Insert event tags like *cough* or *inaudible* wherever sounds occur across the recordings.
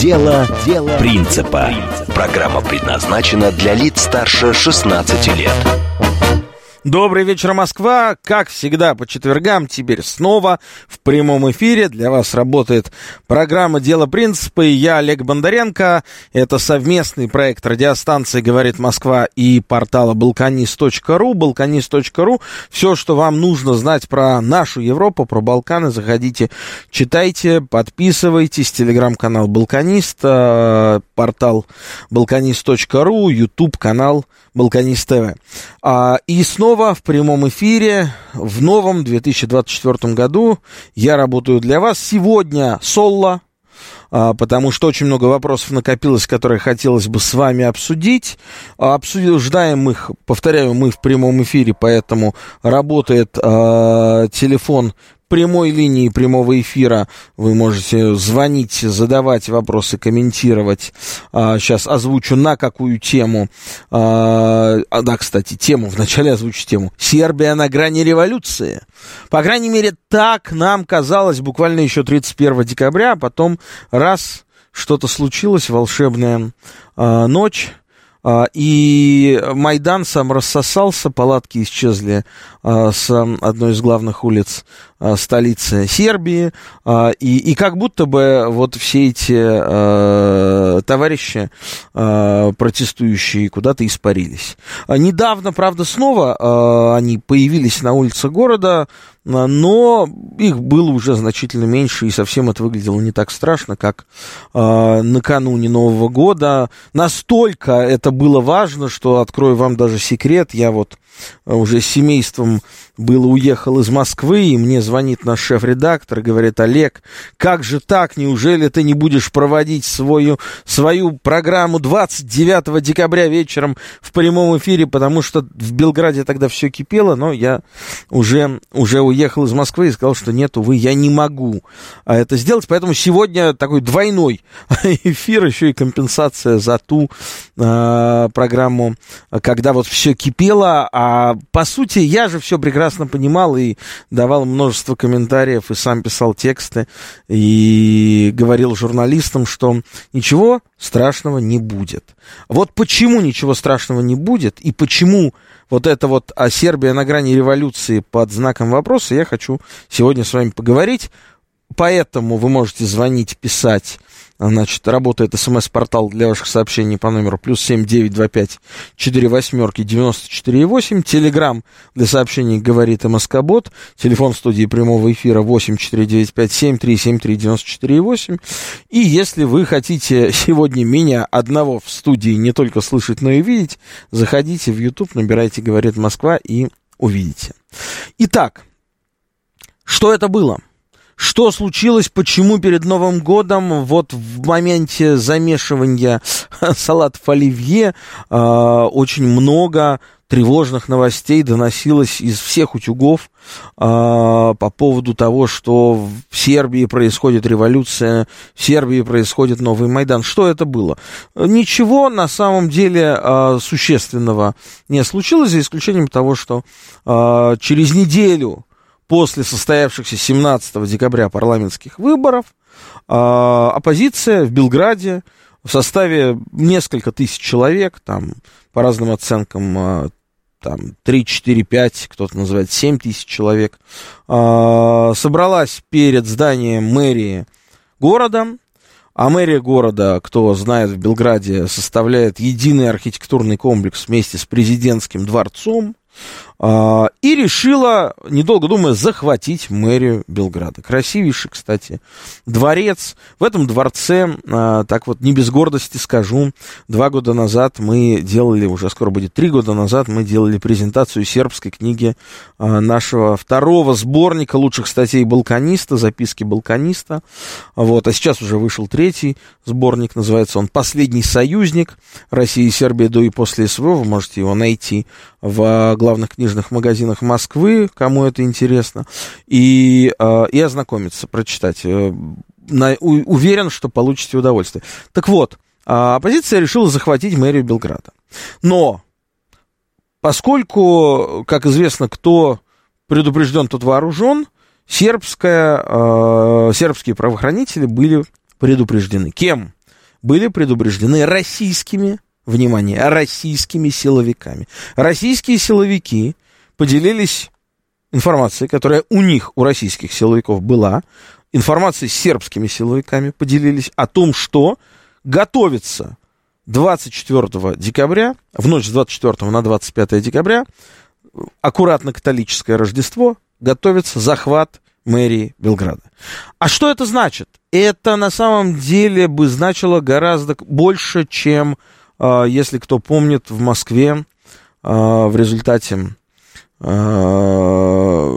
Дело, Дело принципа. Программа предназначена для лиц старше 16 лет. Добрый вечер, Москва. Как всегда, по четвергам теперь снова в прямом эфире. Для вас работает программа «Дело принципа» и я, Олег Бондаренко. Это совместный проект радиостанции «Говорит Москва» и портала «Балканист.ру». «Балканист.ру» — все, что вам нужно знать про нашу Европу, про Балканы. Заходите, читайте, подписывайтесь. Телеграм-канал «Балканист», э, портал «Балканист.ру», YouTube-канал «Балканист ТВ». А, и снова в прямом эфире в новом 2024 году. Я работаю для вас. Сегодня соло, а, потому что очень много вопросов накопилось, которые хотелось бы с вами обсудить. Обсуждаем их, повторяю, мы в прямом эфире, поэтому работает э, телефон прямой линии прямого эфира вы можете звонить, задавать вопросы, комментировать. А, сейчас озвучу на какую тему. А, а, да, кстати, тему, вначале озвучу тему. Сербия на грани революции. По крайней мере, так нам казалось буквально еще 31 декабря, а потом раз что-то случилось, волшебная а, ночь, а, и Майдан сам рассосался, палатки исчезли а, с одной из главных улиц а, столицы Сербии, и, и как будто бы вот все эти товарищи протестующие куда-то испарились. Недавно, правда, снова они появились на улице города, но их было уже значительно меньше, и совсем это выглядело не так страшно, как э, накануне Нового года. Настолько это было важно, что, открою вам даже секрет, я вот уже с семейством было уехал из Москвы, и мне звонит наш шеф-редактор, говорит, Олег, как же так, неужели ты не будешь проводить свою, свою программу 29 декабря вечером в прямом эфире, потому что в Белграде тогда все кипело, но я уже, уже уехал из Москвы и сказал, что нет, увы, я не могу а, это сделать, поэтому сегодня такой двойной *laughs* эфир, еще и компенсация за ту э, программу, когда вот все кипело, а а по сути, я же все прекрасно понимал и давал множество комментариев, и сам писал тексты, и говорил журналистам, что ничего страшного не будет. Вот почему ничего страшного не будет, и почему вот это вот а Сербия на грани революции под знаком вопроса, я хочу сегодня с вами поговорить. Поэтому вы можете звонить, писать Значит, работает смс-портал для ваших сообщений по номеру плюс семь девять два пять четыре восьмерки девяносто четыре восемь. Телеграмм для сообщений говорит МСК-бот. Телефон студии прямого эфира восемь четыре девять пять семь три семь три девяносто четыре восемь. И если вы хотите сегодня меня одного в студии не только слышать, но и видеть, заходите в YouTube, набирайте «Говорит Москва» и увидите. Итак, что это было? Что случилось, почему перед Новым годом, вот в моменте замешивания *laughs* салатов оливье, э, очень много тревожных новостей доносилось из всех утюгов э, по поводу того, что в Сербии происходит революция, в Сербии происходит новый Майдан. Что это было? Ничего на самом деле э, существенного не случилось, за исключением того, что через неделю после состоявшихся 17 декабря парламентских выборов а, оппозиция в Белграде в составе несколько тысяч человек, там по разным оценкам а, там 3, 4, 5, кто-то называет 7 тысяч человек, а, собралась перед зданием мэрии города, а мэрия города, кто знает, в Белграде составляет единый архитектурный комплекс вместе с президентским дворцом, и решила, недолго думая, захватить мэрию Белграда. Красивейший, кстати, дворец. В этом дворце, а, так вот, не без гордости скажу, два года назад мы делали, уже скоро будет три года назад, мы делали презентацию сербской книги а, нашего второго сборника лучших статей «Балканиста», записки «Балканиста». Вот, а сейчас уже вышел третий сборник, называется он «Последний союзник. России и Сербии до и после СВО». Вы можете его найти в главных книжных магазинах Москвы, кому это интересно, и, э, и ознакомиться, прочитать. Э, уверен, что получите удовольствие. Так вот, а, оппозиция решила захватить мэрию Белграда. Но, поскольку, как известно, кто предупрежден, тот вооружен, сербская, э, сербские правоохранители были предупреждены. Кем? Были предупреждены российскими внимание, российскими силовиками. Российские силовики поделились информацией, которая у них, у российских силовиков была, информацией с сербскими силовиками поделились о том, что готовится 24 декабря, в ночь с 24 на 25 декабря, аккуратно католическое Рождество, готовится захват мэрии Белграда. А что это значит? Это на самом деле бы значило гораздо больше, чем если кто помнит, в Москве а, в результате а,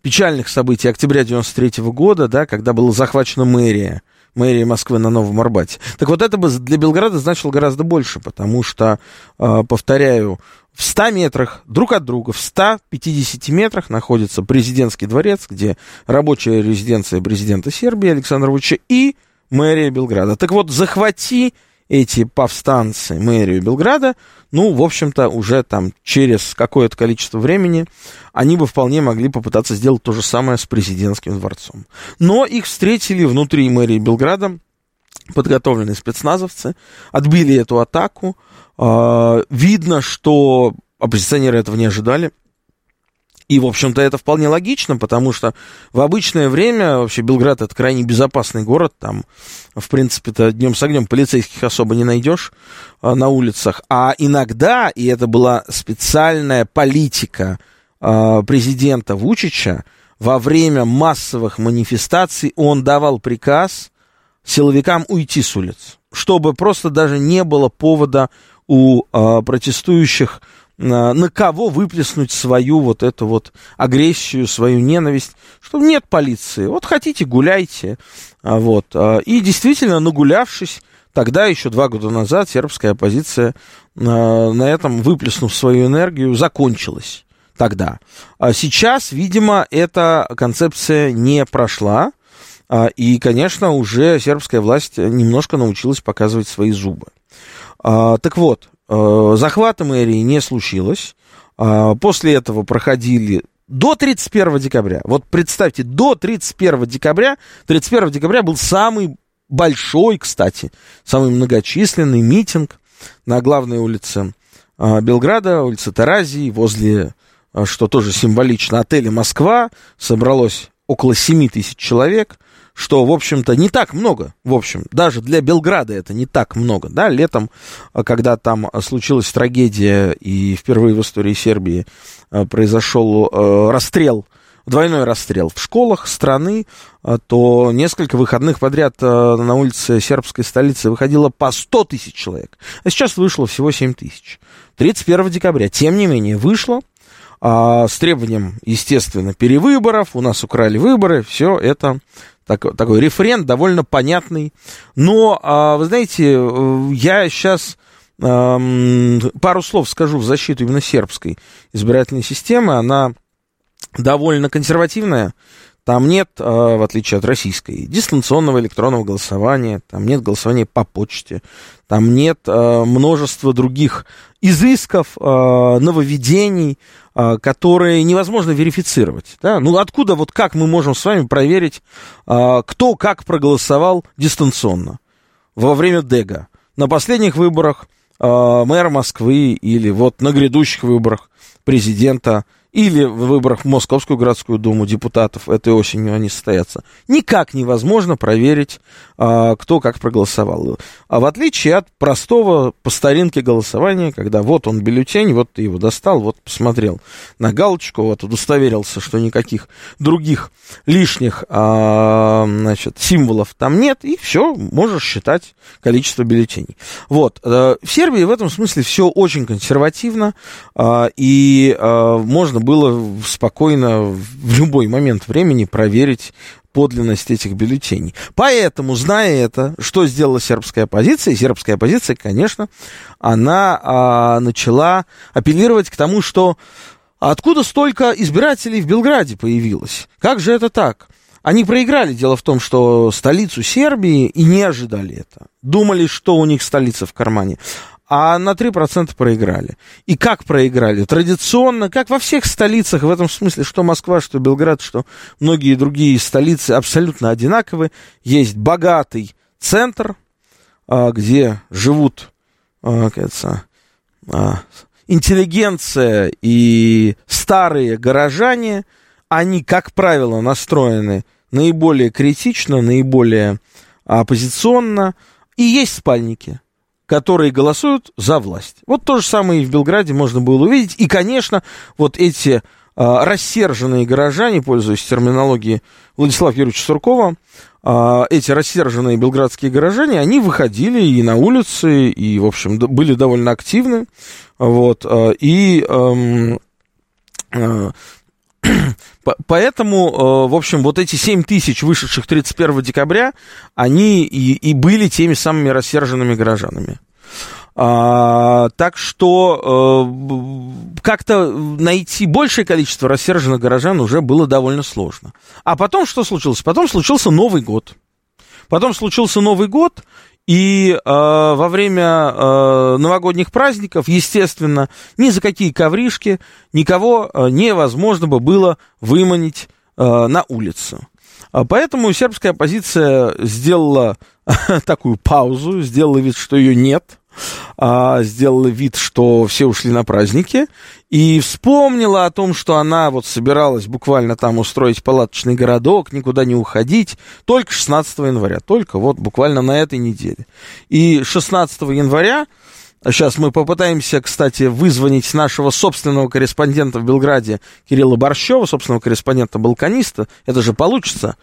печальных событий октября 93 года, да, когда была захвачена мэрия, мэрия Москвы на Новом Арбате. Так вот, это бы для Белграда значило гораздо больше, потому что, повторяю, в 100 метрах друг от друга, в 150 метрах находится президентский дворец, где рабочая резиденция президента Сербии Александра Вуча и мэрия Белграда. Так вот, захвати эти повстанцы мэрию Белграда, ну, в общем-то, уже там через какое-то количество времени они бы вполне могли попытаться сделать то же самое с президентским дворцом. Но их встретили внутри мэрии Белграда подготовленные спецназовцы, отбили эту атаку. А, видно, что оппозиционеры этого не ожидали. И, в общем-то, это вполне логично, потому что в обычное время вообще Белград это крайне безопасный город. Там, в принципе-то, днем с огнем полицейских особо не найдешь а, на улицах. А иногда, и это была специальная политика а, президента Вучича, во время массовых манифестаций он давал приказ силовикам уйти с улиц, чтобы просто даже не было повода у а, протестующих на кого выплеснуть свою вот эту вот агрессию, свою ненависть, что нет полиции, вот хотите, гуляйте, а, вот, а, и действительно, нагулявшись, тогда, еще два года назад, сербская оппозиция а, на этом, выплеснув свою энергию, закончилась тогда. Сейчас, видимо, эта концепция не прошла, и, конечно, уже сербская власть немножко научилась показывать свои зубы. Так вот, захвата мэрии не случилось. А, после этого проходили до 31 декабря. Вот представьте, до 31 декабря, 31 декабря был самый большой, кстати, самый многочисленный митинг на главной улице а, Белграда, улице Таразии, возле, а, что тоже символично, отеля «Москва». Собралось около 7 тысяч человек что, в общем-то, не так много, в общем, даже для Белграда это не так много, да, летом, а, когда там случилась трагедия и впервые в истории Сербии а, произошел а, расстрел, двойной расстрел в школах страны, то несколько выходных подряд на улице сербской столицы выходило по 100 тысяч человек, а сейчас вышло всего 7 тысяч. 31 декабря, тем не менее, вышло, с требованием, естественно, перевыборов, у нас украли выборы, все это так, такой рефрен довольно понятный. Но, а, вы знаете, э, я сейчас пару слов скажу в защиту именно сербской избирательной системы. Она довольно консервативная. Там нет, а, в отличие от российской, дистанционного электронного голосования, там нет голосования по почте, там нет а, множества других изысков, нововведений, а, которые невозможно верифицировать. Да? Ну, откуда, вот как мы можем с вами проверить, а, кто как проголосовал дистанционно во время ДЭГа? На последних выборах а, мэра Москвы или вот на грядущих выборах президента или в выборах в Московскую городскую думу депутатов этой осенью они состоятся, никак невозможно проверить, а, кто как проголосовал. А в отличие от простого по старинке голосования, когда вот он бюллетень, вот ты его достал, вот посмотрел на галочку, вот удостоверился, что никаких других лишних а, значит, символов там нет, и все, можешь считать количество бюллетеней. Вот. Э, в Сербии в этом смысле все очень консервативно, а, и можно было спокойно в любой момент времени проверить подлинность этих бюллетеней. Поэтому, зная это, что сделала сербская оппозиция, сербская оппозиция, конечно, она а, начала апеллировать к тому, что откуда столько избирателей в Белграде появилось? Как же это так? Они проиграли. Дело в том, что столицу Сербии и не ожидали это. Думали, что у них столица в кармане а на 3% проиграли. И как проиграли? Традиционно, как во всех столицах, в этом смысле, что Москва, что Белград, что многие другие столицы абсолютно одинаковы. Есть богатый центр, а, где живут, а, кажется, а, интеллигенция и старые горожане, они, как правило, настроены наиболее критично, наиболее оппозиционно, и есть спальники – которые голосуют за власть. Вот то же самое и в Белграде можно было увидеть. И, конечно, вот эти а, рассерженные горожане, пользуясь терминологией Владислава Юрьевича Суркова, а, эти рассерженные белградские горожане, они выходили и на улицы, и, в общем, были довольно активны. Вот, а, и эм, Поэтому, э, в общем, вот эти 7 тысяч, вышедших 31 декабря, они и, и были теми самыми рассерженными горожанами. А, так что э, как-то найти большее количество рассерженных горожан уже было довольно сложно. А потом что случилось? Потом случился Новый год. Потом случился Новый год, и э, во время э, новогодних праздников, естественно, ни за какие ковришки никого э, невозможно бы было выманить э, на улицу. А поэтому сербская оппозиция сделала *laughs* такую паузу, сделала вид, что ее нет, а, сделала вид, что все ушли на праздники, и вспомнила о том, что она вот собиралась буквально там устроить палаточный городок, никуда не уходить, только 16 января, только вот буквально на этой неделе. И 16 января Сейчас мы попытаемся, кстати, вызвонить нашего собственного корреспондента в Белграде Кирилла Борщева, собственного корреспондента балканиста. Это же получится.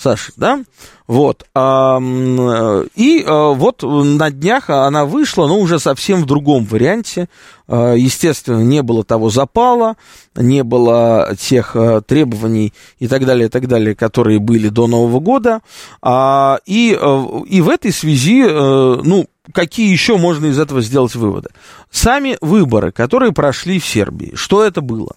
Саша, да? Вот. И а, вот на днях она вышла, но уже совсем в другом варианте. А, естественно, не было того запала, не было тех а, требований и так далее, и так далее, которые были до Нового года. И, и в этой связи, ну, какие еще можно из этого сделать выводы? Сами выборы, которые прошли в Сербии, что это было?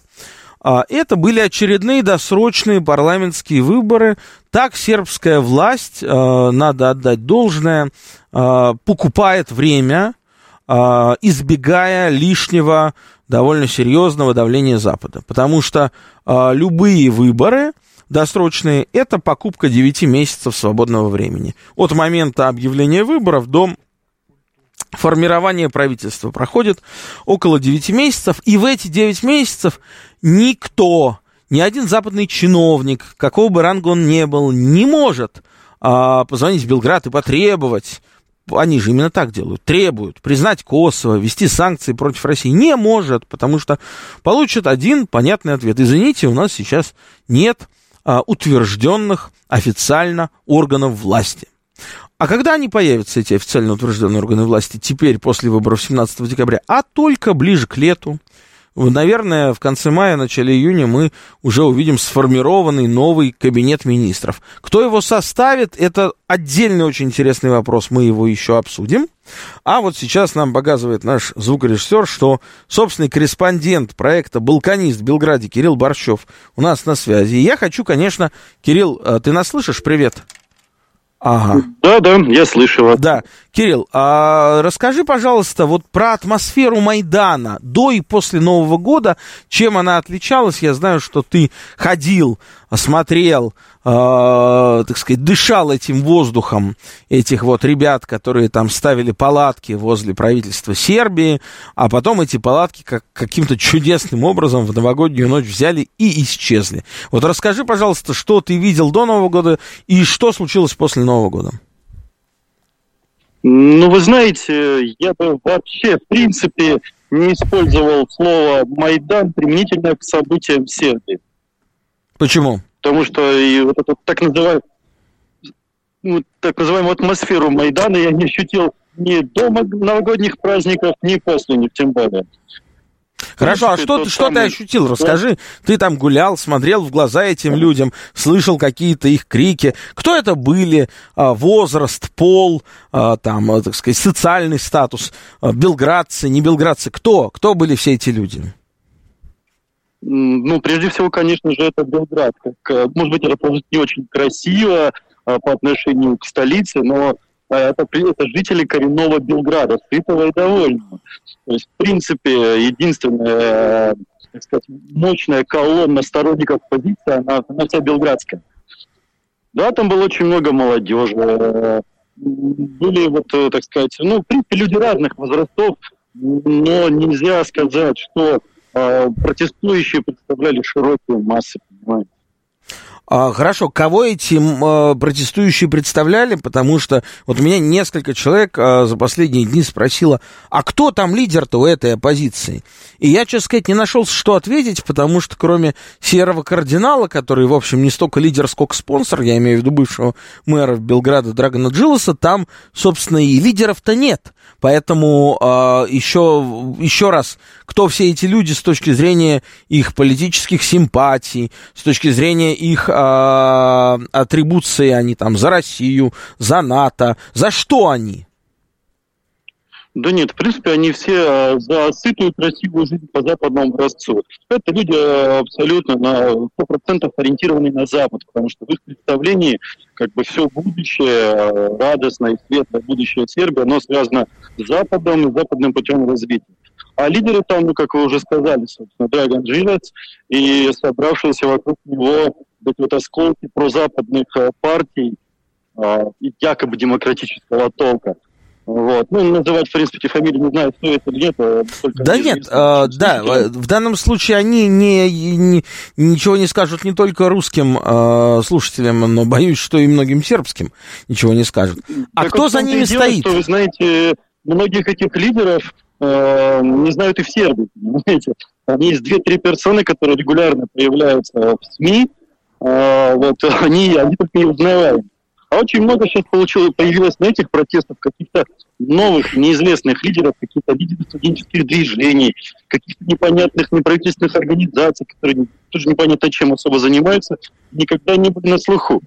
А, это были очередные досрочные парламентские выборы. Так сербская власть, а, надо отдать должное, а, покупает время, избегая лишнего довольно серьезного давления Запада. Потому что любые выборы досрочные – это покупка 9 месяцев свободного времени. От момента объявления выборов до формирование правительства проходит около 9 месяцев, и в эти 9 месяцев никто, ни один западный чиновник, какого бы ранга он ни был, не может а, позвонить в Белград и потребовать они же именно так делают, требуют признать Косово, ввести санкции против России. Не может, потому что получат один понятный ответ. Извините, у нас сейчас нет а, утвержденных официально органов власти. А когда они появятся, эти официально утвержденные органы власти, теперь после выборов 17 декабря? А только ближе к лету. Наверное, в конце мая, начале июня мы уже увидим сформированный новый кабинет министров. Кто его составит, это отдельный очень интересный вопрос, мы его еще обсудим. А вот сейчас нам показывает наш звукорежиссер, что собственный корреспондент проекта «Балканист» в Белграде Кирилл Борщев у нас на связи. И я хочу, конечно, Кирилл, э, ты нас слышишь? Привет. Ага. Да, да, я слышу вас. Да. Кирилл, а расскажи, пожалуйста, вот про атмосферу Майдана до и после Нового года, чем она отличалась? Я знаю, что ты ходил, смотрел, э, так сказать, дышал этим воздухом этих вот ребят, которые там ставили палатки возле правительства Сербии, а потом эти палатки как, каким-то чудесным образом в новогоднюю ночь взяли и исчезли. Вот расскажи, пожалуйста, что ты видел до Нового года и что случилось после Нового года? Ну, вы знаете, я бы вообще, в принципе, не использовал слово «Майдан» применительно к событиям в Сербии. Почему? Потому что и вот эту так называемую, ну, так называемую атмосферу Майдана я не ощутил ни до новогодних праздников, ни после них, тем более. Хорошо, а что, что самый... ты ощутил? Расскажи. Ты там гулял, смотрел в глаза этим людям, слышал какие-то их крики. Кто это были? А, возраст, пол, а, там, а, так сказать, социальный статус, белградцы, не белградцы. Кто? Кто были все эти люди? Ну, прежде всего, конечно же, это Белград. Как, может быть, это не очень красиво по отношению к столице, но а это, это жители коренного Белграда, сытого и довольного. То есть, в принципе, единственная, так сказать, мощная колонна сторонников позиции, она, она вся белградская. Да, там было очень много молодежи, были, вот, так сказать, ну, в принципе, люди разных возрастов, но нельзя сказать, что э, протестующие представляли широкую массу, понимаете. А, хорошо, кого эти а, протестующие представляли? Потому что вот меня несколько человек а, за последние дни спросило, а кто там лидер-то у этой оппозиции? И я, честно сказать, не нашел, что ответить, потому что кроме серого кардинала, который, в общем, не столько лидер, сколько спонсор, я имею в виду бывшего мэра Белграда Драгона Джилоса, там, собственно, и лидеров-то нет. Поэтому э, еще, еще раз, кто все эти люди с точки зрения их политических симпатий, с точки зрения их э, атрибуции, они там за Россию, за НАТО, за что они? Да нет, в принципе, они все за сытую, красивую жизнь по западному образцу. Это люди абсолютно на 100% ориентированы на Запад, потому что в их представлении как бы все будущее, радостное светлое будущее Сербии, оно связано с Западом и западным путем развития. А лидеры там, ну, как вы уже сказали, собственно, Драгон Джилец и собравшиеся вокруг него вот осколки прозападных э, партий э, якобы демократического толка. Вот. Ну, называть, в принципе, эти фамилии не знаю, стоит или нет. А да нет, э, да, в данном случае они не, не, ничего не скажут не только русским э, слушателям, но боюсь, что и многим сербским ничего не скажут. А так кто за ними дело, стоит? Что, вы знаете, многих этих лидеров э, не знают и в Сербии, понимаете. Там есть две-три персоны, которые регулярно появляются в СМИ, э, вот, *laughs* они, они только не узнаваемы. А очень много сейчас получилось, появилось на этих протестах каких-то новых, неизвестных лидеров, каких-то лидеров студенческих движений, каких-то непонятных неправительственных организаций, которые тоже непонятно чем особо занимаются, никогда не были на слуху.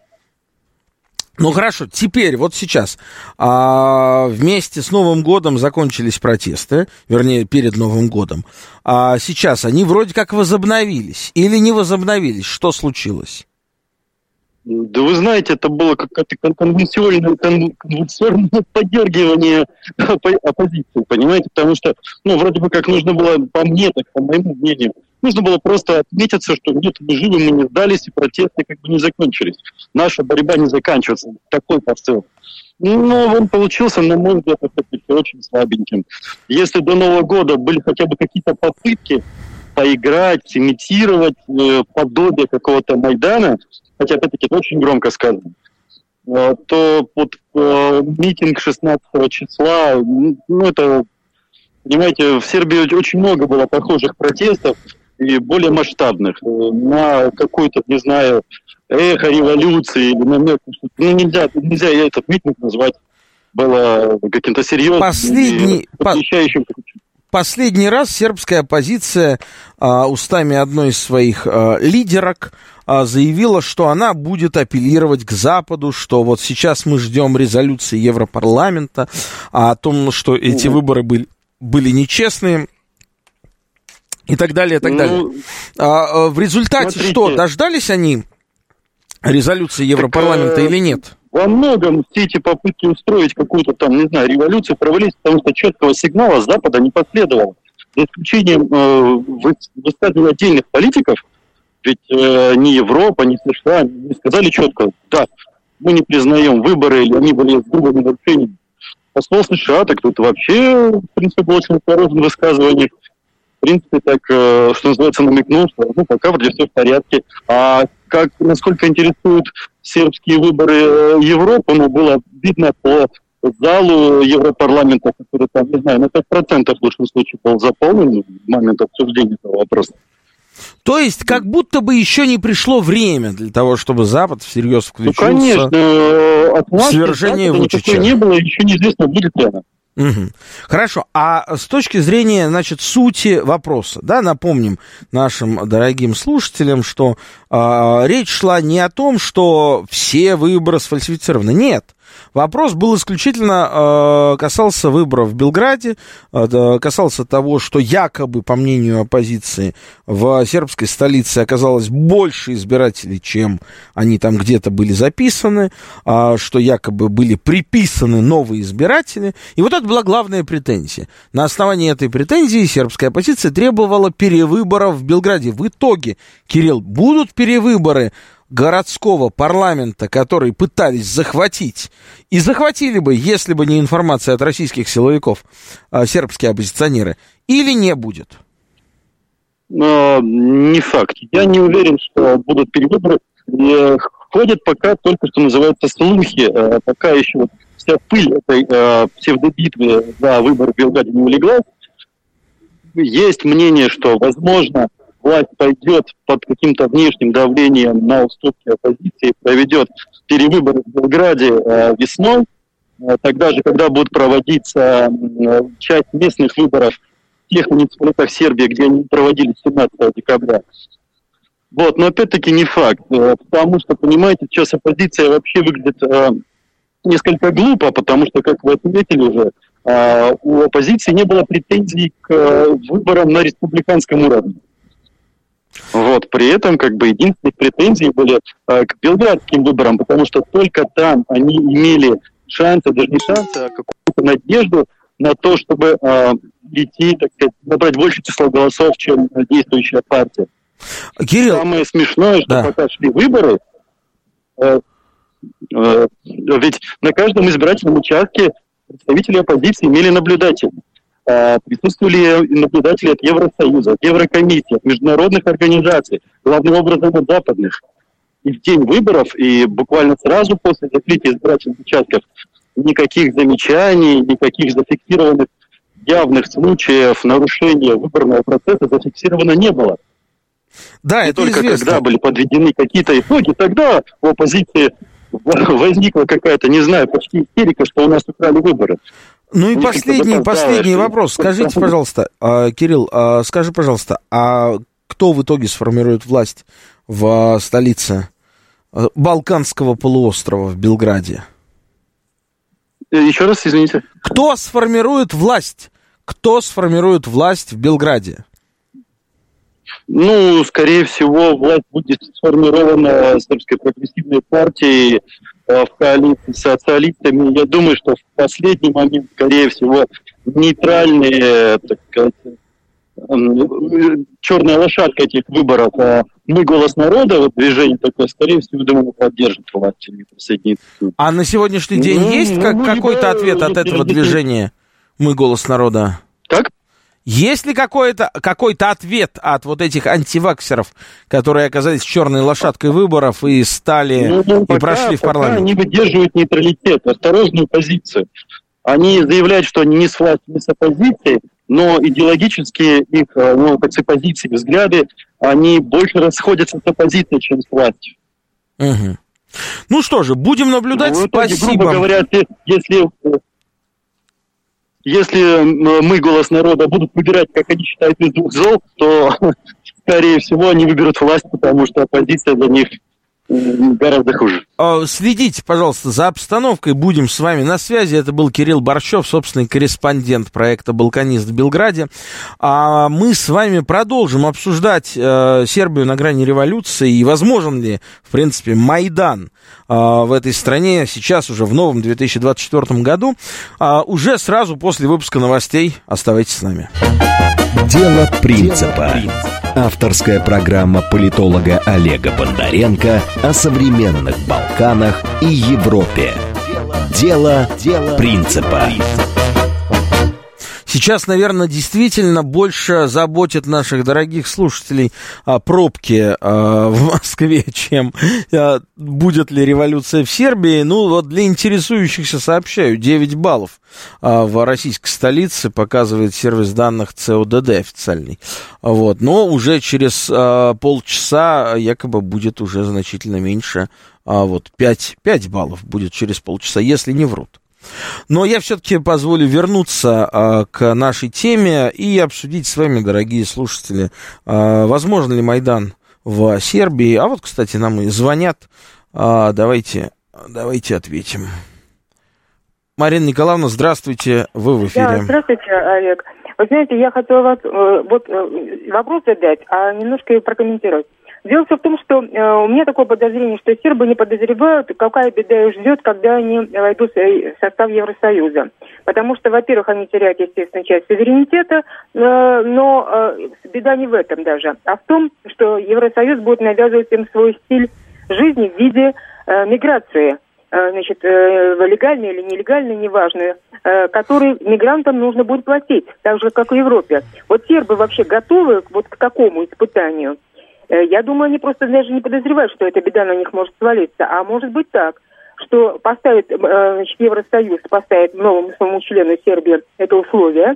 Ну хорошо, теперь, вот сейчас, а, вместе с Новым годом закончились протесты, вернее, перед Новым годом. А сейчас они вроде как возобновились или не возобновились? Что случилось? Да вы знаете, это было какое-то конвенционное, конвенционное подергивание оппозиции, понимаете? Потому что, ну, вроде бы как нужно было, по мне, так, по моему мнению, нужно было просто отметиться, что нет, мы живы, мы не сдались, и протесты как бы не закончились. Наша борьба не заканчивается. Такой посыл. Ну, он получился, на мой взгляд, очень слабеньким. Если до Нового года были хотя бы какие-то попытки поиграть, имитировать э, подобие какого-то Майдана, хотя, опять-таки, это очень громко сказано, э, то вот э, митинг 16 числа, ну, это, понимаете, в Сербии очень много было похожих протестов, и более масштабных, э, на какой-то, не знаю, эхо революции или намек. Ну, нельзя, нельзя этот митинг назвать было каким-то серьезным Последний, по... Последний раз сербская оппозиция а, устами одной из своих а, лидерок а, заявила, что она будет апеллировать к Западу, что вот сейчас мы ждем резолюции Европарламента а, о том, что эти выборы были, были нечестные и так далее, и так ну, далее. А, в результате смотрите. что, дождались они резолюции Европарламента так, или нет? Во многом все эти попытки устроить какую-то там, не знаю, революцию провалились, потому что четкого сигнала с Запада не последовало. За исключением э, высказывания отдельных политиков, ведь э, ни Европа, ни США не сказали четко, да, мы не признаем выборы, или они были с грубыми нарушениями. Посол США, так тут вообще, в принципе, был очень осторожен в. В принципе, так, э, что называется, намекнул, что ну, пока вроде все в порядке. А как, насколько интересуют сербские выборы э, Европы, ну, было видно по залу Европарламента, который там, не знаю, на 5% в лучшем случае был заполнен в момент обсуждения этого вопроса. То есть, как будто бы еще не пришло время для того, чтобы Запад всерьез включился ну, конечно, э, в свержение Вучича. не было, еще неизвестно, будет ли она. Угу. Хорошо. А с точки зрения, значит, сути вопроса, да, напомним нашим дорогим слушателям, что э, речь шла не о том, что все выборы сфальсифицированы. Нет. Вопрос был исключительно э, касался выборов в Белграде, э, касался того, что якобы, по мнению оппозиции, в сербской столице оказалось больше избирателей, чем они там где-то были записаны, э, что якобы были приписаны новые избиратели. И вот это была главная претензия. На основании этой претензии сербская оппозиция требовала перевыборов в Белграде. В итоге, Кирилл, будут перевыборы городского парламента, который пытались захватить, и захватили бы, если бы не информация от российских силовиков, а, сербские оппозиционеры, или не будет? Не факт. Я не уверен, что будут перевыборы. Ходят пока только, что называется, слухи. А, пока еще вся пыль этой а, псевдобитвы за выборы в Белграде не улеглась. Есть мнение, что, возможно, власть пойдет под каким-то внешним давлением на уступки оппозиции, проведет перевыборы в Белграде э, весной, э, тогда же, когда будут проводиться часть местных выборов в тех муниципалитетах Сербии, где они проводились 17 декабря. Вот, но опять-таки не факт, э, потому что, понимаете, сейчас оппозиция вообще выглядит несколько глупо, потому что, как вы отметили уже, у оппозиции не было претензий к выборам на республиканском уровне. Вот, при этом, как бы, единственные претензии были э, к белградским выборам, потому что только там они имели шансы, даже не шансы, а какую-то надежду на то, чтобы э, идти, так сказать, набрать больше число голосов, чем действующая партия. Кирилл. Самое смешное, что да. пока шли выборы, э, э, ведь на каждом избирательном участке представители оппозиции имели наблюдателей. А, присутствовали наблюдатели от Евросоюза, от Еврокомиссии, от международных организаций, главным образом от западных. И в день выборов, и буквально сразу после закрытия избирательных участков, никаких замечаний, никаких зафиксированных явных случаев нарушения выборного процесса зафиксировано не было. Да, и это только известно. когда были подведены какие-то итоги, тогда у оппозиции возникла какая-то, не знаю, почти истерика, что у нас украли выборы. Ну и последний, последний вопрос. Скажите, пожалуйста, а, Кирилл, а, скажи, пожалуйста, а кто в итоге сформирует власть в столице Балканского полуострова в Белграде? Э, Еще раз, извините. Кто сформирует власть? Кто сформирует власть в Белграде? Ну, скорее всего, власть будет сформирована сербской прогрессивной партией в коалиции с социалистами. Я думаю, что в последний момент, скорее всего, нейтральные, так сказать, черная лошадка этих выборов, а мы голос народа, вот движение такое, скорее всего, думаю, поддержит власть или присоединится. А на сегодняшний день ну, есть ну, как, какой-то ответ от этого движения «Мы голос народа»? Как? Есть ли какой-то какой ответ от вот этих антиваксеров, которые оказались черной лошадкой выборов и стали ну, ну, и прошли в парламент? Они выдерживают нейтралитет, осторожную позицию. Они заявляют, что они не с властью, не с оппозицией, но идеологически их э, ну, как позиции, взгляды, они больше расходятся с оппозицией, чем с властью. Угу. Ну что же, будем наблюдать. Ну, итоге, Спасибо. Грубо говоря, если если мы, голос народа, будут выбирать, как они считают, из двух зол, то, *laughs* скорее всего, они выберут власть, потому что оппозиция для них гораздо хуже. А, следите, пожалуйста, за обстановкой. Будем с вами на связи. Это был Кирилл Борщев, собственный корреспондент проекта «Балканист» в Белграде. А мы с вами продолжим обсуждать э, Сербию на грани революции и возможен ли, в принципе, Майдан э, в этой стране сейчас уже в новом 2024 году. А, уже сразу после выпуска новостей. Оставайтесь с нами. Дело принципа. Авторская программа политолога Олега Бондаренко о современных Балканах и Европе. Дело, Дело принципа. Сейчас, наверное, действительно больше заботит наших дорогих слушателей а, пробки а, в Москве, *laughs* чем а, будет ли революция в Сербии. Ну, вот для интересующихся сообщаю, 9 баллов а, в российской столице показывает сервис данных ЦОДД официальный. Вот. Но уже через полчаса якобы будет уже значительно меньше. А, вот 5, 5 баллов будет через полчаса, если не врут. Но я все-таки позволю вернуться а, к нашей теме и обсудить с вами, дорогие слушатели, а, возможно ли Майдан в Сербии. А вот, кстати, нам и звонят. А, давайте, давайте ответим. Марина Николаевна, здравствуйте, вы в эфире. Да, здравствуйте, Олег. Вы знаете, я хотела вас э, вот э, вопрос задать, а немножко и прокомментировать. Дело все в том, что э, у меня такое подозрение, что сербы не подозревают, какая беда их ждет, когда они войдут в состав Евросоюза. Потому что, во-первых, они теряют, естественно, часть суверенитета, э, но э, беда не в этом даже, а в том, что Евросоюз будет навязывать им свой стиль жизни в виде э, миграции э, значит, э, легальный или нелегальный, неважно, э, который мигрантам нужно будет платить, так же, как и в Европе. Вот сербы вообще готовы вот к такому испытанию? Э, я думаю, они просто даже не подозревают, что эта беда на них может свалиться. А может быть так, что поставит, э, значит, Евросоюз поставит новому своему члену Сербии это условие,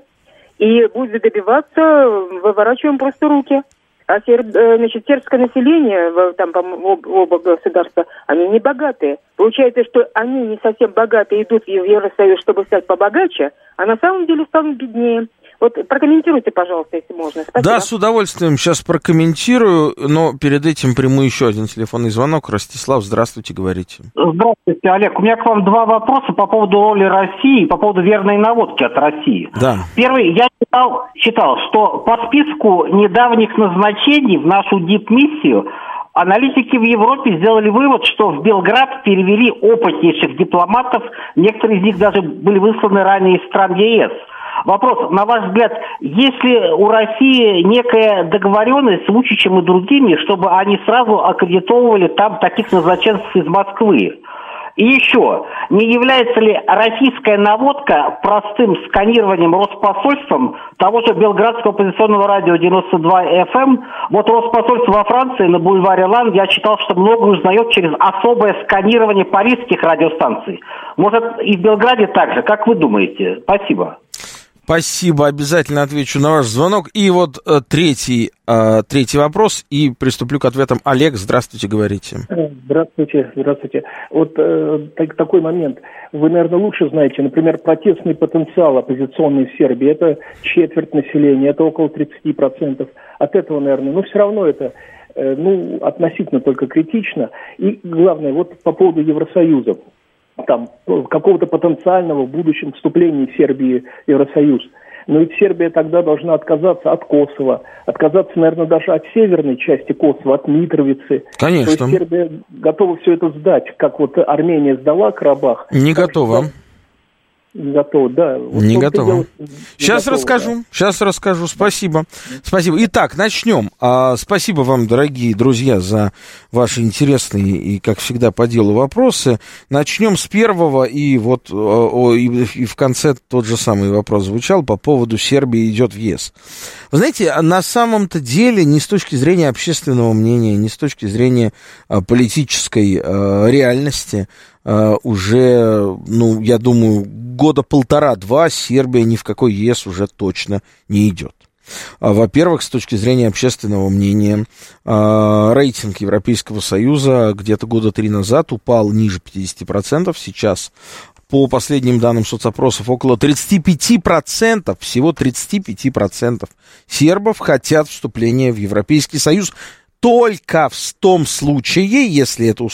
и будет добиваться, выворачиваем просто руки. А серб, э, значит, сербское население, там, об, оба государства, они не богатые. Получается, что они не совсем богатые идут в Евросоюз, чтобы стать побогаче, а на самом деле станут беднее. Вот прокомментируйте, пожалуйста, если можно. Спасибо. Да, с удовольствием сейчас прокомментирую, но перед этим приму еще один телефонный звонок. Ростислав, здравствуйте, говорите. Здравствуйте, Олег. У меня к вам два вопроса по поводу роли России и по поводу верной наводки от России. Да. Первый, я читал, читал, что по списку недавних назначений в нашу дипмиссию Аналитики в Европе сделали вывод, что в Белград перевели опытнейших дипломатов, некоторые из них даже были высланы ранее из стран ЕС – Вопрос, на ваш взгляд, есть ли у России некая договоренность с Вучичем и другими, чтобы они сразу аккредитовывали там таких назначенцев из Москвы? И еще, не является ли российская наводка простым сканированием Роспосольством того же Белградского оппозиционного радио 92 FM? Эм? Вот Роспосольство во Франции на бульваре Лан, я читал, что много узнает через особое сканирование парижских радиостанций. Может, и в Белграде так же? Как вы думаете? Спасибо. Спасибо, обязательно отвечу на ваш звонок. И вот э, третий, э, третий вопрос, и приступлю к ответам. Олег, здравствуйте, говорите. Здравствуйте, здравствуйте. Вот э, так, такой момент. Вы, наверное, лучше знаете, например, протестный потенциал оппозиционный в Сербии, это четверть населения, это около 30%. От этого, наверное, но все равно это ну, относительно только критично. И главное, вот по поводу Евросоюза там, какого-то потенциального в будущем вступления Сербии в Евросоюз. Но ведь Сербия тогда должна отказаться от Косово, отказаться, наверное, даже от северной части Косово, от Митровицы. Конечно. То есть Сербия готова все это сдать, как вот Армения сдала Карабах. Не готова. Что не готова, да. Вот не готова. Сейчас готова, расскажу, да. сейчас расскажу. Спасибо. Спасибо. Итак, начнем. А, спасибо вам, дорогие друзья, за ваши интересные и, как всегда, по делу вопросы. Начнем с первого, и вот о, и, и в конце тот же самый вопрос звучал по поводу Сербии идет в ЕС. Вы знаете, на самом-то деле, не с точки зрения общественного мнения, не с точки зрения а, политической а, реальности, уже, ну, я думаю, года полтора-два Сербия ни в какой ЕС уже точно не идет. А, во-первых, с точки зрения общественного мнения, а, рейтинг Европейского Союза где-то года три назад упал ниже 50%, сейчас по последним данным соцопросов, около 35%, всего 35% сербов хотят вступления в Европейский Союз только в том случае, если это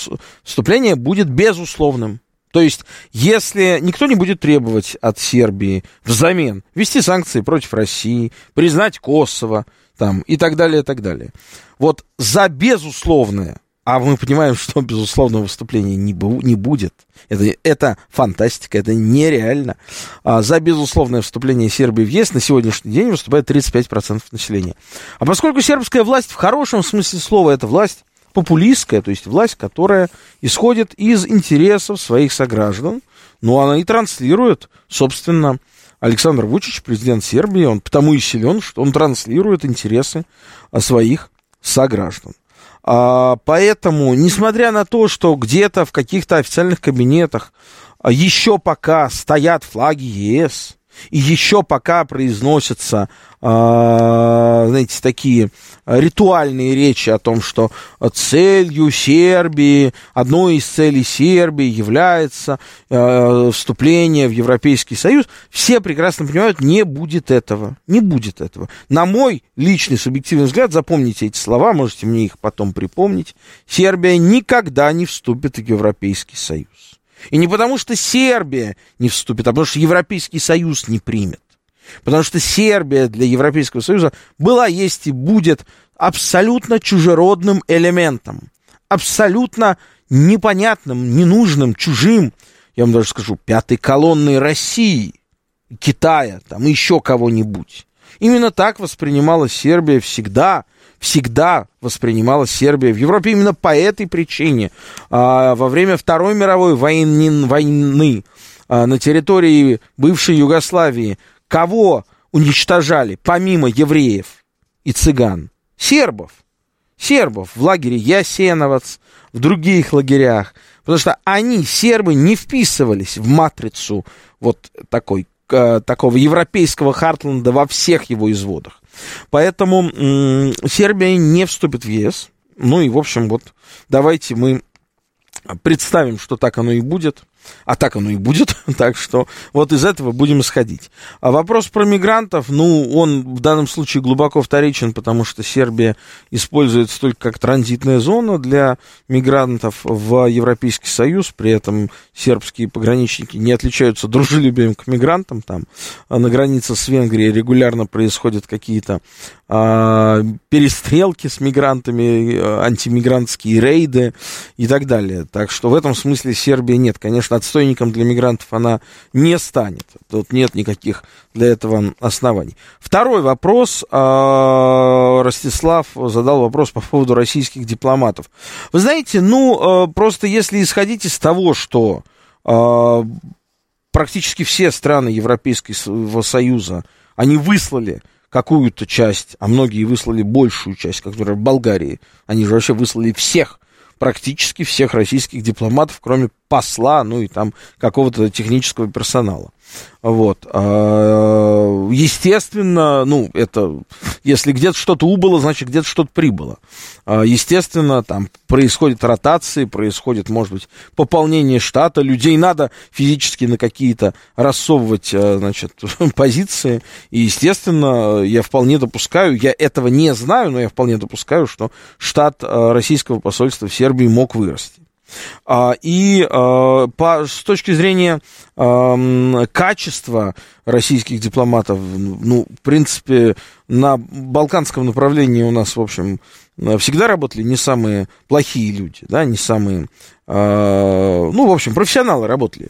вступление будет безусловным. То есть, если никто не будет требовать от Сербии взамен ввести санкции против России, признать Косово там, и так далее, и так далее. Вот за безусловное а мы понимаем, *laughs* что безусловного выступления не, бу- не будет. Это, это фантастика, это нереально. А за безусловное вступление Сербии в ЕС на сегодняшний день выступает 35% населения. А поскольку сербская власть в хорошем смысле слова это власть популистская, то есть власть, которая исходит из интересов своих сограждан, ну, она и транслирует, собственно, Александр Вучич, президент Сербии, он потому и силен, что он транслирует интересы своих сограждан. А, поэтому, несмотря на то, что где-то в каких-то официальных кабинетах а, еще пока стоят флаги ЕС, и еще пока произносятся, э, знаете, такие ритуальные речи о том, что целью Сербии, одной из целей Сербии является э, вступление в Европейский Союз, все прекрасно понимают, не будет этого. Не будет этого. На мой личный субъективный взгляд, запомните эти слова, можете мне их потом припомнить, Сербия никогда не вступит в Европейский Союз. И не потому, что Сербия не вступит, а потому, что Европейский Союз не примет. Потому что Сербия для Европейского Союза была, есть и будет абсолютно чужеродным элементом. Абсолютно непонятным, ненужным, чужим, я вам даже скажу, пятой колонной России, Китая, там еще кого-нибудь. Именно так воспринимала Сербия всегда – всегда воспринималась Сербия в Европе именно по этой причине. А, во время Второй мировой войны, войны а, на территории бывшей Югославии кого уничтожали помимо евреев и цыган? Сербов. Сербов в лагере Ясеновец, в других лагерях. Потому что они, сербы, не вписывались в матрицу вот такой, э, такого европейского Хартленда во всех его изводах. Поэтому Сербия не вступит в ЕС. Ну и, в общем, вот давайте мы представим, что так оно и будет а так оно и будет, *laughs* так что вот из этого будем исходить. А вопрос про мигрантов, ну, он в данном случае глубоко вторичен, потому что Сербия используется только как транзитная зона для мигрантов в Европейский Союз, при этом сербские пограничники не отличаются дружелюбием к мигрантам, там на границе с Венгрией регулярно происходят какие-то а, перестрелки с мигрантами, э, антимигрантские рейды и так далее. Так что в этом смысле Сербия нет, конечно, отстойником для мигрантов она не станет. Тут нет никаких для этого оснований. Второй вопрос. А, Ростислав задал вопрос по поводу российских дипломатов. Вы знаете, ну, э, просто если исходить из того, что а, практически все страны Европейского Союза, они выслали какую-то часть, а многие выслали большую часть, как, например, Болгарии. Они же вообще выслали всех, практически всех российских дипломатов, кроме посла, ну и там какого-то технического персонала. Вот. А, естественно, ну, это, если где-то что-то убыло, значит, где-то что-то прибыло. А, естественно, там происходит ротации, происходит, может быть, пополнение штата, людей надо физически на какие-то рассовывать, а, значит, *laughs* позиции, и, естественно, я вполне допускаю, я этого не знаю, но я вполне допускаю, что штат российского посольства в Сербии мог вырасти. А, и а, по, с точки зрения качества российских дипломатов, ну, в принципе, на балканском направлении у нас, в общем, всегда работали не самые плохие люди, да, не самые, э, ну, в общем, профессионалы работали,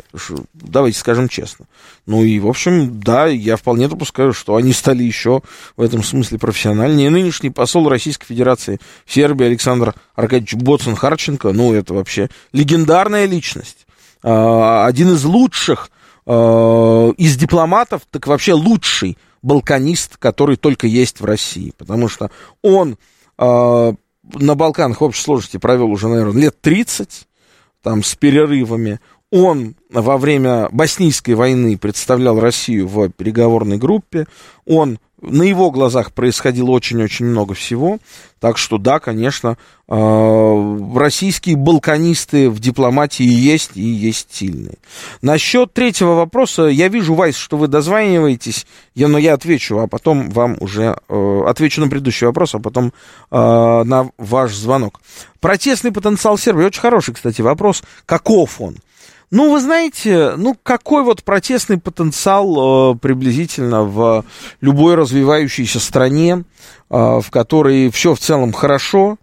давайте скажем честно. Ну и, в общем, да, я вполне допускаю, что они стали еще в этом смысле профессиональнее. Нынешний посол Российской Федерации в Сербии Александр Аркадьевич Боцин-Харченко, ну, это вообще легендарная личность. Э, один из лучших э, из дипломатов, так вообще лучший балканист, который только есть в России, потому что он э, на Балканах общей сложности провел уже, наверное, лет 30, там, с перерывами. Он во время Боснийской войны представлял Россию в переговорной группе. Он на его глазах происходило очень-очень много всего. Так что да, конечно, э, российские балканисты в дипломатии есть и есть сильные. Насчет третьего вопроса, я вижу, Вайс, что вы дозваниваетесь, я, но я отвечу, а потом вам уже э, отвечу на предыдущий вопрос, а потом э, на ваш звонок. Протестный потенциал Сербии, очень хороший, кстати, вопрос, каков он? Ну, вы знаете, ну, какой вот протестный потенциал э, приблизительно в любой развивающейся стране, э, в которой все в целом хорошо,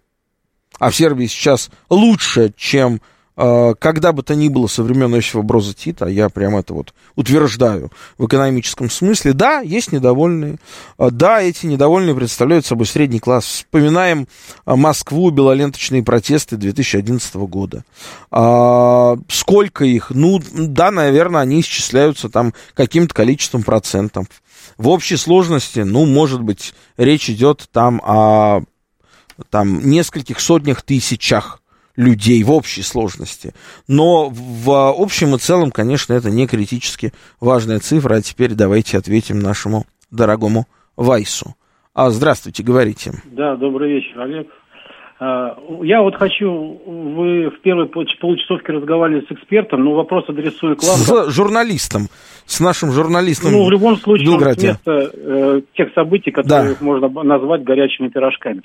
а в Сербии сейчас лучше, чем когда бы то ни было со времен Иосифа Броза Тита, я прям это вот утверждаю в экономическом смысле, да, есть недовольные, а, да, эти недовольные представляют собой средний класс. Вспоминаем а, Москву, белоленточные протесты 2011 года. Сколько их? Ну, да, наверное, они исчисляются там каким-то количеством процентов. В общей сложности, ну, может быть, речь идет там о там, нескольких сотнях тысячах людей в общей сложности. Но в общем и целом, конечно, это не критически важная цифра. А теперь давайте ответим нашему дорогому Вайсу. А, здравствуйте, говорите. Да, добрый вечер, Олег. А, я вот хочу, вы в первой получасовке разговаривали с экспертом, но вопрос адресую к вам. С журналистом, с нашим журналистом Ну, в любом случае, он с места э, тех событий, которые да. можно назвать горячими пирожками.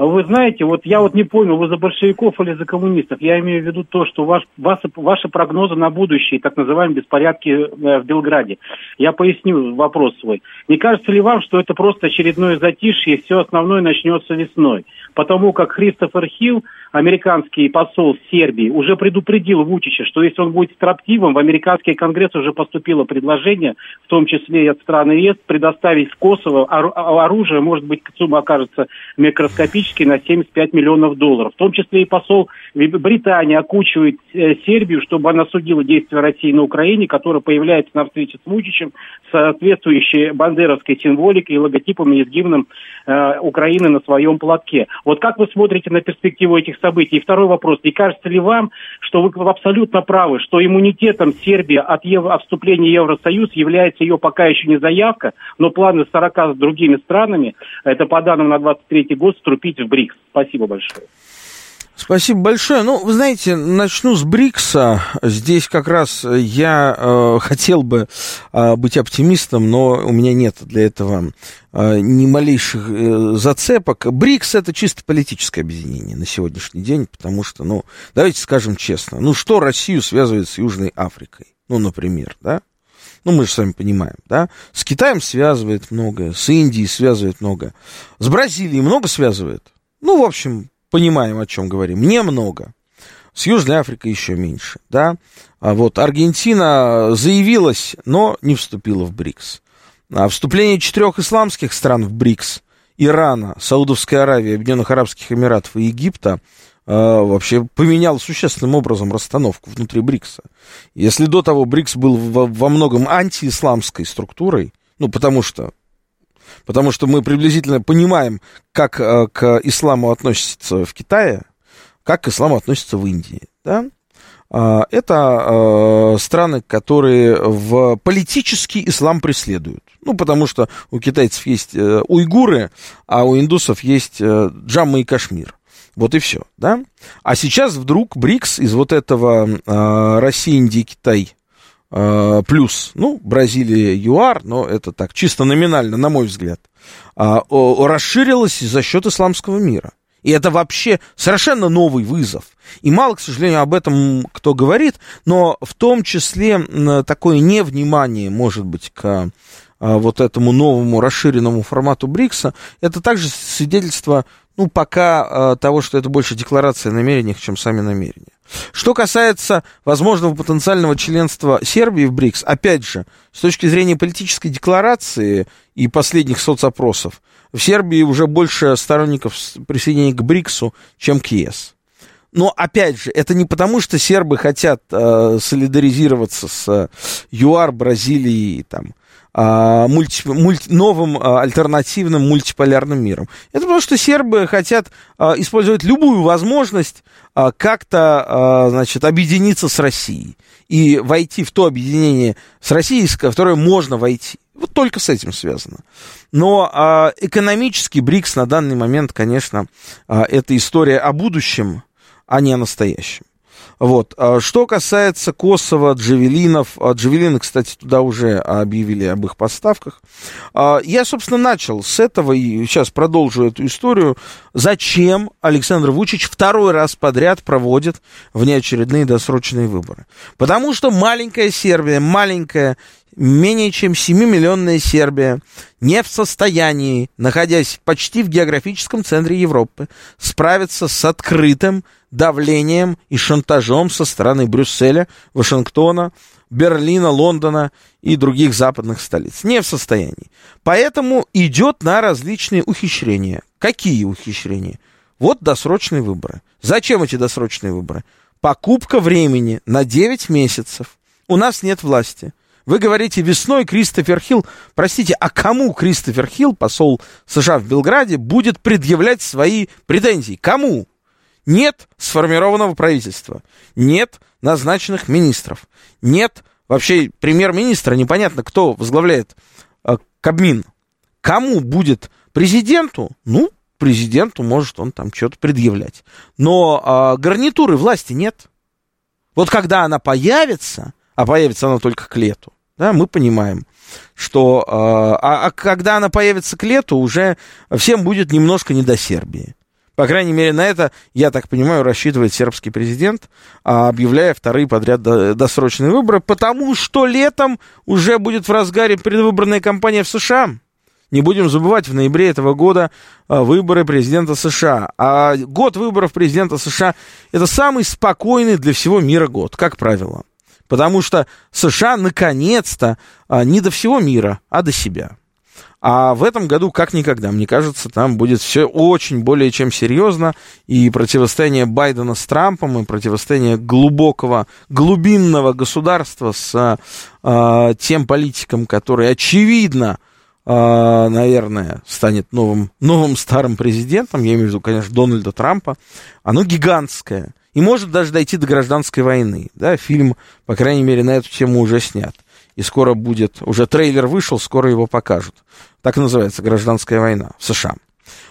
Вы знаете, вот я вот не понял, вы за большевиков или за коммунистов. Я имею в виду то, что ваш, вас, ваши прогнозы на будущее, так называемые беспорядки э, в Белграде. Я поясню вопрос свой. Не кажется ли вам, что это просто очередное затишье, и все основное начнется весной? Потому как Христофер Хилл, американский посол Сербии, уже предупредил Вучича, что если он будет строптивым, в американский конгресс уже поступило предложение, в том числе и от страны ЕС, предоставить в Косово оружие, может быть, сумма окажется микроскопической, на 75 миллионов долларов. В том числе и посол Британии окучивает э, Сербию, чтобы она судила действия России на Украине, которая появляется на встрече с Вучичем, соответствующей бандеровской символикой и логотипом и с гимном э, Украины на своем платке. Вот как вы смотрите на перспективу этих событий? И второй вопрос. Не кажется ли вам, что вы абсолютно правы, что иммунитетом Сербии от, Евро, от вступления в Евросоюз является ее пока еще не заявка, но планы с 40 с другими странами, это по данным на 23 год, вступить в БРИКС? Спасибо большое. Спасибо большое. Ну, вы знаете, начну с Брикса. Здесь как раз я э, хотел бы э, быть оптимистом, но у меня нет для этого э, ни малейших э, зацепок. БРИКС это чисто политическое объединение на сегодняшний день, потому что, ну, давайте скажем честно, ну, что Россию связывает с Южной Африкой? Ну, например, да? Ну, мы же с вами понимаем, да? С Китаем связывает многое, с Индией связывает много, с Бразилией много связывает. Ну, в общем, понимаем, о чем говорим. Немного. С Южной Африкой еще меньше, да. А вот Аргентина заявилась, но не вступила в БРИКС. А вступление четырех исламских стран в БРИКС, Ирана, Саудовская Аравия, Объединенных Арабских Эмиратов и Египта, э, вообще поменял существенным образом расстановку внутри БРИКСа. Если до того БРИКС был во многом антиисламской структурой, ну, потому что потому что мы приблизительно понимаем, как э, к исламу относится в Китае, как к исламу относится в Индии. Да? А, это э, страны, которые в политический ислам преследуют. Ну, потому что у китайцев есть э, уйгуры, а у индусов есть Джамма и Кашмир. Вот и все, да? А сейчас вдруг БРИКС из вот этого России, Индии, Китай Э, плюс, ну, Бразилия, ЮАР, но это так, чисто номинально, на мой взгляд, а, расширилась за счет исламского мира. И это вообще совершенно новый вызов. И мало, к сожалению, об этом кто говорит, но в том числе такое невнимание, может быть, к а, вот этому новому расширенному формату БРИКСа, это также свидетельство, ну, пока а, того, что это больше декларация намерений, чем сами намерения. Что касается возможного потенциального членства Сербии в БРИКС, опять же, с точки зрения политической декларации и последних соцопросов, в Сербии уже больше сторонников присоединения к БРИКСу, чем к ЕС. Но опять же, это не потому, что сербы хотят э, солидаризироваться с ЮАР, Бразилией, там, мульти, мульти, новым а, альтернативным мультиполярным миром. Это потому, что сербы хотят а, использовать любую возможность как-то, значит, объединиться с Россией и войти в то объединение с Россией, в которое можно войти. Вот только с этим связано. Но а, экономически БРИКС на данный момент, конечно, а, это история о будущем, а не о настоящем. Вот. А что касается Косово, Джавелинов, Джавелины, кстати, туда уже объявили об их поставках. А, я, собственно, начал с этого и сейчас продолжу эту историю. Зачем Александр Вучич второй раз подряд проводит внеочередные досрочные выборы? Потому что маленькая Сербия, маленькая менее чем 7-миллионная Сербия не в состоянии, находясь почти в географическом центре Европы, справиться с открытым давлением и шантажом со стороны Брюсселя, Вашингтона, Берлина, Лондона и других западных столиц. Не в состоянии. Поэтому идет на различные ухищрения. Какие ухищрения? Вот досрочные выборы. Зачем эти досрочные выборы? Покупка времени на 9 месяцев. У нас нет власти. Вы говорите, весной Кристофер Хилл, простите, а кому Кристофер Хилл, посол США в Белграде, будет предъявлять свои претензии? Кому? Нет сформированного правительства, нет назначенных министров, нет вообще премьер-министра, непонятно, кто возглавляет э, Кабмин. Кому будет президенту? Ну, президенту может он там что-то предъявлять. Но э, гарнитуры власти нет. Вот когда она появится, а появится она только к лету, да, мы понимаем, что... Э, а, а когда она появится к лету, уже всем будет немножко не до Сербии. По крайней мере, на это, я так понимаю, рассчитывает сербский президент, а, объявляя вторые подряд досрочные выборы, потому что летом уже будет в разгаре предвыборная кампания в США. Не будем забывать, в ноябре этого года а, выборы президента США. А год выборов президента США – это самый спокойный для всего мира год, как правило. Потому что США наконец-то а, не до всего мира, а до себя. А в этом году, как никогда, мне кажется, там будет все очень более чем серьезно. И противостояние Байдена с Трампом, и противостояние глубокого, глубинного государства с э, тем политиком, который, очевидно, э, наверное, станет новым, новым старым президентом, я имею в виду, конечно, Дональда Трампа, оно гигантское. И может даже дойти до гражданской войны. Да? Фильм, по крайней мере, на эту тему уже снят и скоро будет, уже трейлер вышел, скоро его покажут. Так называется «Гражданская война» в США.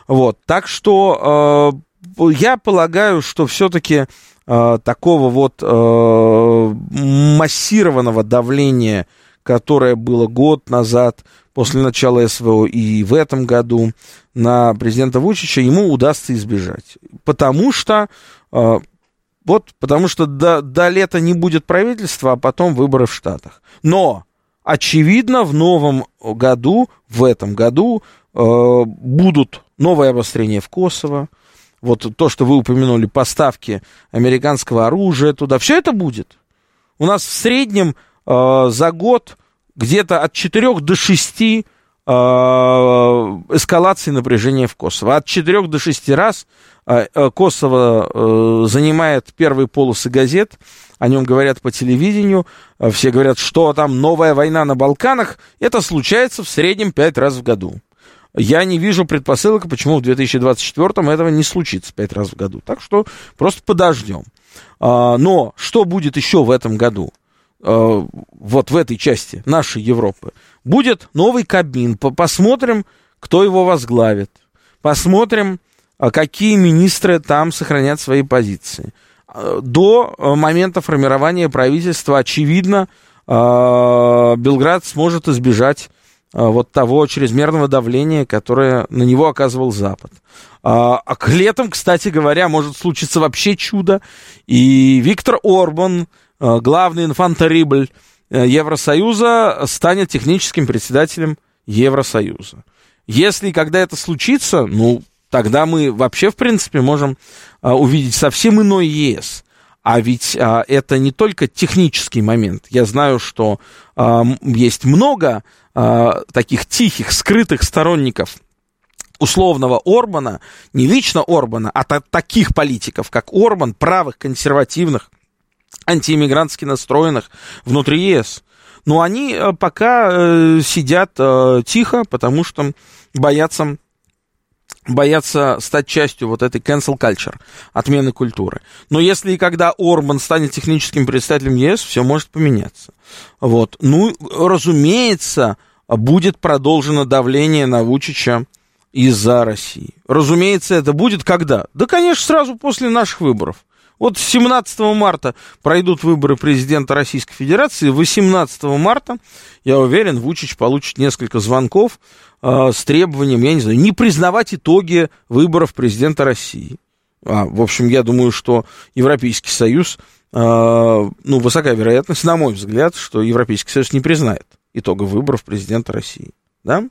Вот, так что э, я полагаю, что все-таки э, такого вот э, массированного давления, которое было год назад после начала СВО и в этом году на президента Вучича, ему удастся избежать. Потому что э, вот, потому что до, до лета не будет правительства, а потом выборы в Штатах. Но, очевидно, в новом году, в этом году, э, будут новые обострения в Косово. Вот то, что вы упомянули, поставки американского оружия туда. Все это будет. У нас в среднем э, за год где-то от 4 до 6 э, эскалации напряжения в Косово. От 4 до 6 раз а, э, Косово э, занимает первые полосы газет, о нем говорят по телевидению, э, все говорят, что там новая война на Балканах, это случается в среднем пять раз в году. Я не вижу предпосылок, почему в 2024 этого не случится пять раз в году. Так что просто подождем. А, но что будет еще в этом году? Вот в этой части нашей Европы. Будет новый Кабмин. Посмотрим, кто его возглавит. Посмотрим, а какие министры там сохранят свои позиции. А, до э, момента формирования правительства, очевидно, а, Белград сможет избежать вот того чрезмерного давления, которое на него оказывал Запад. А к летом, кстати говоря, может случиться вообще чудо, и Виктор Орбан, главный инфантерибль Евросоюза, станет техническим председателем Евросоюза. Если когда это случится, ну, тогда мы вообще, в принципе, можем а, увидеть совсем иной ЕС. А ведь а, это не только технический момент. Я знаю, что а, есть много а, таких тихих, скрытых сторонников условного Орбана, не лично Орбана, а та- таких политиков, как Орбан, правых, консервативных, антииммигрантски настроенных внутри ЕС. Но они а, пока э, сидят э, тихо, потому что боятся боятся стать частью вот этой cancel culture, отмены культуры. Но если и когда Орбан станет техническим представителем ЕС, все может поменяться. Вот. Ну, разумеется, будет продолжено давление на Вучича из-за России. Разумеется, это будет когда? Да, конечно, сразу после наших выборов. Вот 17 марта пройдут выборы президента Российской Федерации. 18 марта, я уверен, Вучич получит несколько звонков э, с требованием, я не знаю, не признавать итоги выборов президента России. А, в общем, я думаю, что Европейский Союз, э, ну, высокая вероятность, на мой взгляд, что Европейский Союз не признает итогов выборов президента России. Да?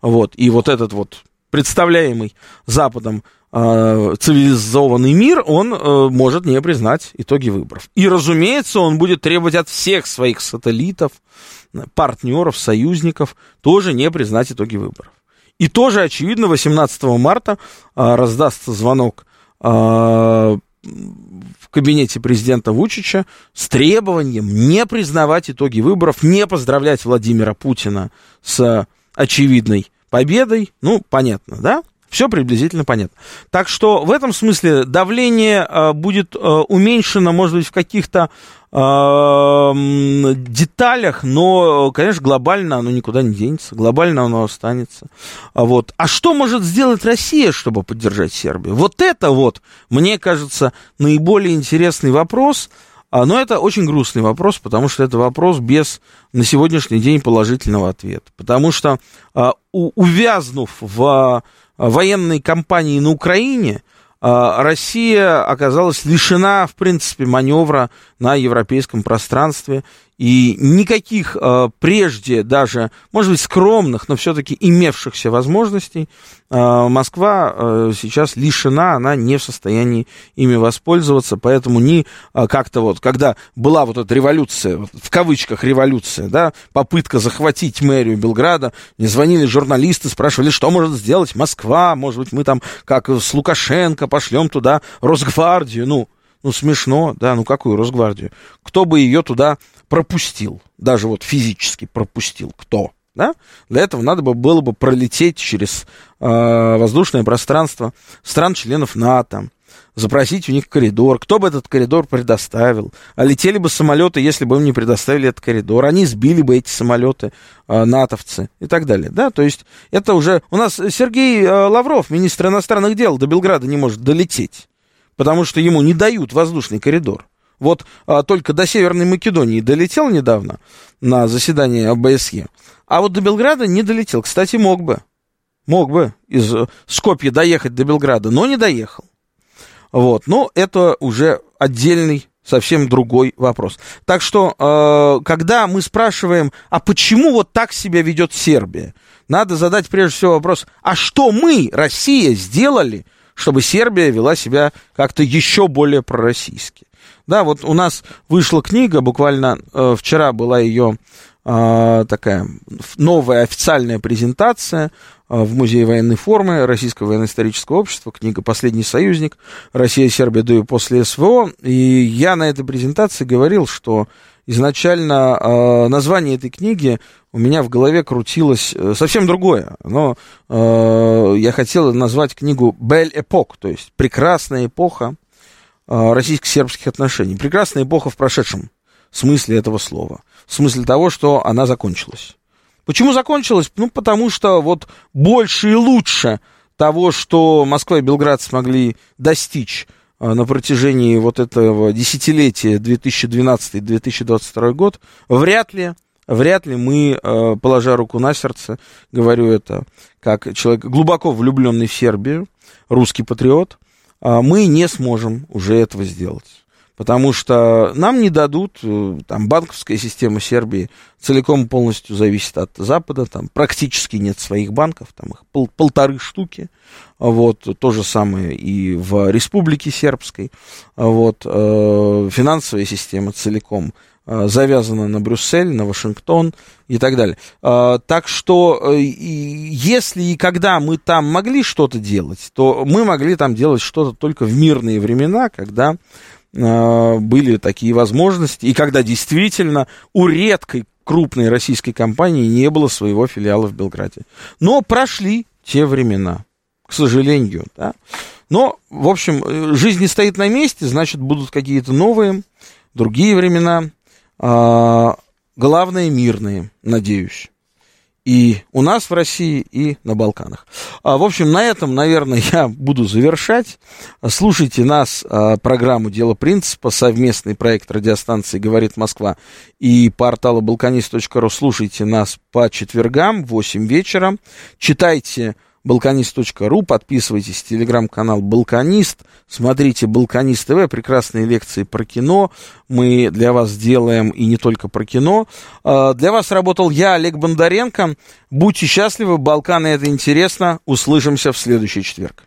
Вот. И вот этот вот представляемый Западом цивилизованный мир, он э, может не признать итоги выборов. И, разумеется, он будет требовать от всех своих сателлитов, партнеров, союзников тоже не признать итоги выборов. И тоже, очевидно, 18 марта э, раздастся звонок э, в кабинете президента Вучича с требованием не признавать итоги выборов, не поздравлять Владимира Путина с очевидной победой, ну, понятно, да? Все приблизительно понятно. Так что в этом смысле давление э, будет э, уменьшено, может быть, в каких-то э, деталях, но, конечно, глобально оно никуда не денется, глобально оно останется. Вот. А что может сделать Россия, чтобы поддержать Сербию? Вот это вот, мне кажется, наиболее интересный вопрос – а, но это очень грустный вопрос, потому что это вопрос без на сегодняшний день положительного ответа. Потому что а, увязнув в а, военной кампании на Украине, Россия оказалась лишена, в принципе, маневра на европейском пространстве. И никаких э, прежде даже, может быть, скромных, но все-таки имевшихся возможностей э, Москва э, сейчас лишена, она не в состоянии ими воспользоваться, поэтому не э, как-то вот, когда была вот эта революция, вот, в кавычках революция, да, попытка захватить мэрию Белграда, мне звонили журналисты, спрашивали, что может сделать Москва, может быть, мы там, как с Лукашенко, пошлем туда Росгвардию, ну, ну, смешно, да, ну какую Росгвардию? Кто бы ее туда пропустил? Даже вот физически пропустил. Кто? Да? Для этого надо бы было бы пролететь через э, воздушное пространство стран-членов НАТО, запросить у них коридор. Кто бы этот коридор предоставил? А летели бы самолеты, если бы им не предоставили этот коридор. Они сбили бы эти самолеты, э, натовцы и так далее. Да? То есть это уже... У нас Сергей э, Лавров, министр иностранных дел, до Белграда не может долететь потому что ему не дают воздушный коридор. Вот а, только до Северной Македонии долетел недавно на заседание ОБСЕ, а вот до Белграда не долетел. Кстати, мог бы. Мог бы из Скопья доехать до Белграда, но не доехал. Вот, но это уже отдельный, совсем другой вопрос. Так что, э, когда мы спрашиваем, а почему вот так себя ведет Сербия, надо задать прежде всего вопрос, а что мы, Россия, сделали, чтобы Сербия вела себя как-то еще более пророссийски. Да, вот у нас вышла книга, буквально э, вчера была ее э, такая новая официальная презентация э, в Музее военной формы Российского военно-исторического общества, книга «Последний союзник. Россия, Сербия до и после СВО». И я на этой презентации говорил, что изначально э, название этой книги у меня в голове крутилось э, совсем другое. Но э, я хотел назвать книгу «Бель эпок», то есть «Прекрасная эпоха э, российско-сербских отношений». Прекрасная эпоха в прошедшем смысле этого слова. В смысле того, что она закончилась. Почему закончилась? Ну, потому что вот больше и лучше того, что Москва и Белград смогли достичь на протяжении вот этого десятилетия 2012-2022 год, вряд ли вряд ли мы, э, положа руку на сердце, говорю это как человек глубоко влюбленный в Сербию, русский патриот, а мы не сможем уже этого сделать. Потому что нам не дадут, э, там, банковская система Сербии целиком полностью зависит от Запада, там практически нет своих банков, там их пол, полторы штуки, вот, то же самое и в Республике Сербской, вот, э, финансовая система целиком Э, завязано на Брюссель, на Вашингтон и так далее. Так что если и когда мы там могли что-то делать, то мы могли там делать что-то только в мирные времена, когда были такие возможности, и когда действительно у редкой крупной российской компании не было своего филиала в Белграде. Но прошли те времена, к сожалению. Да? Но, в общем, жизнь не стоит на месте, значит, будут какие-то новые, другие времена. А, главное, мирные, надеюсь. И у нас в России, и на Балканах. А, в общем, на этом, наверное, *laughs* я буду завершать. Слушайте нас, а, программу «Дело принципа», совместный проект радиостанции «Говорит Москва» и портала balkanist.ru. Слушайте нас по четвергам в 8 вечера. Читайте балканист.ру, подписывайтесь, телеграм-канал Балканист, смотрите Балканист ТВ, прекрасные лекции про кино, мы для вас делаем и не только про кино. А, для вас работал я, Олег Бондаренко. Будьте счастливы, Балканы это интересно. Услышимся в следующий четверг.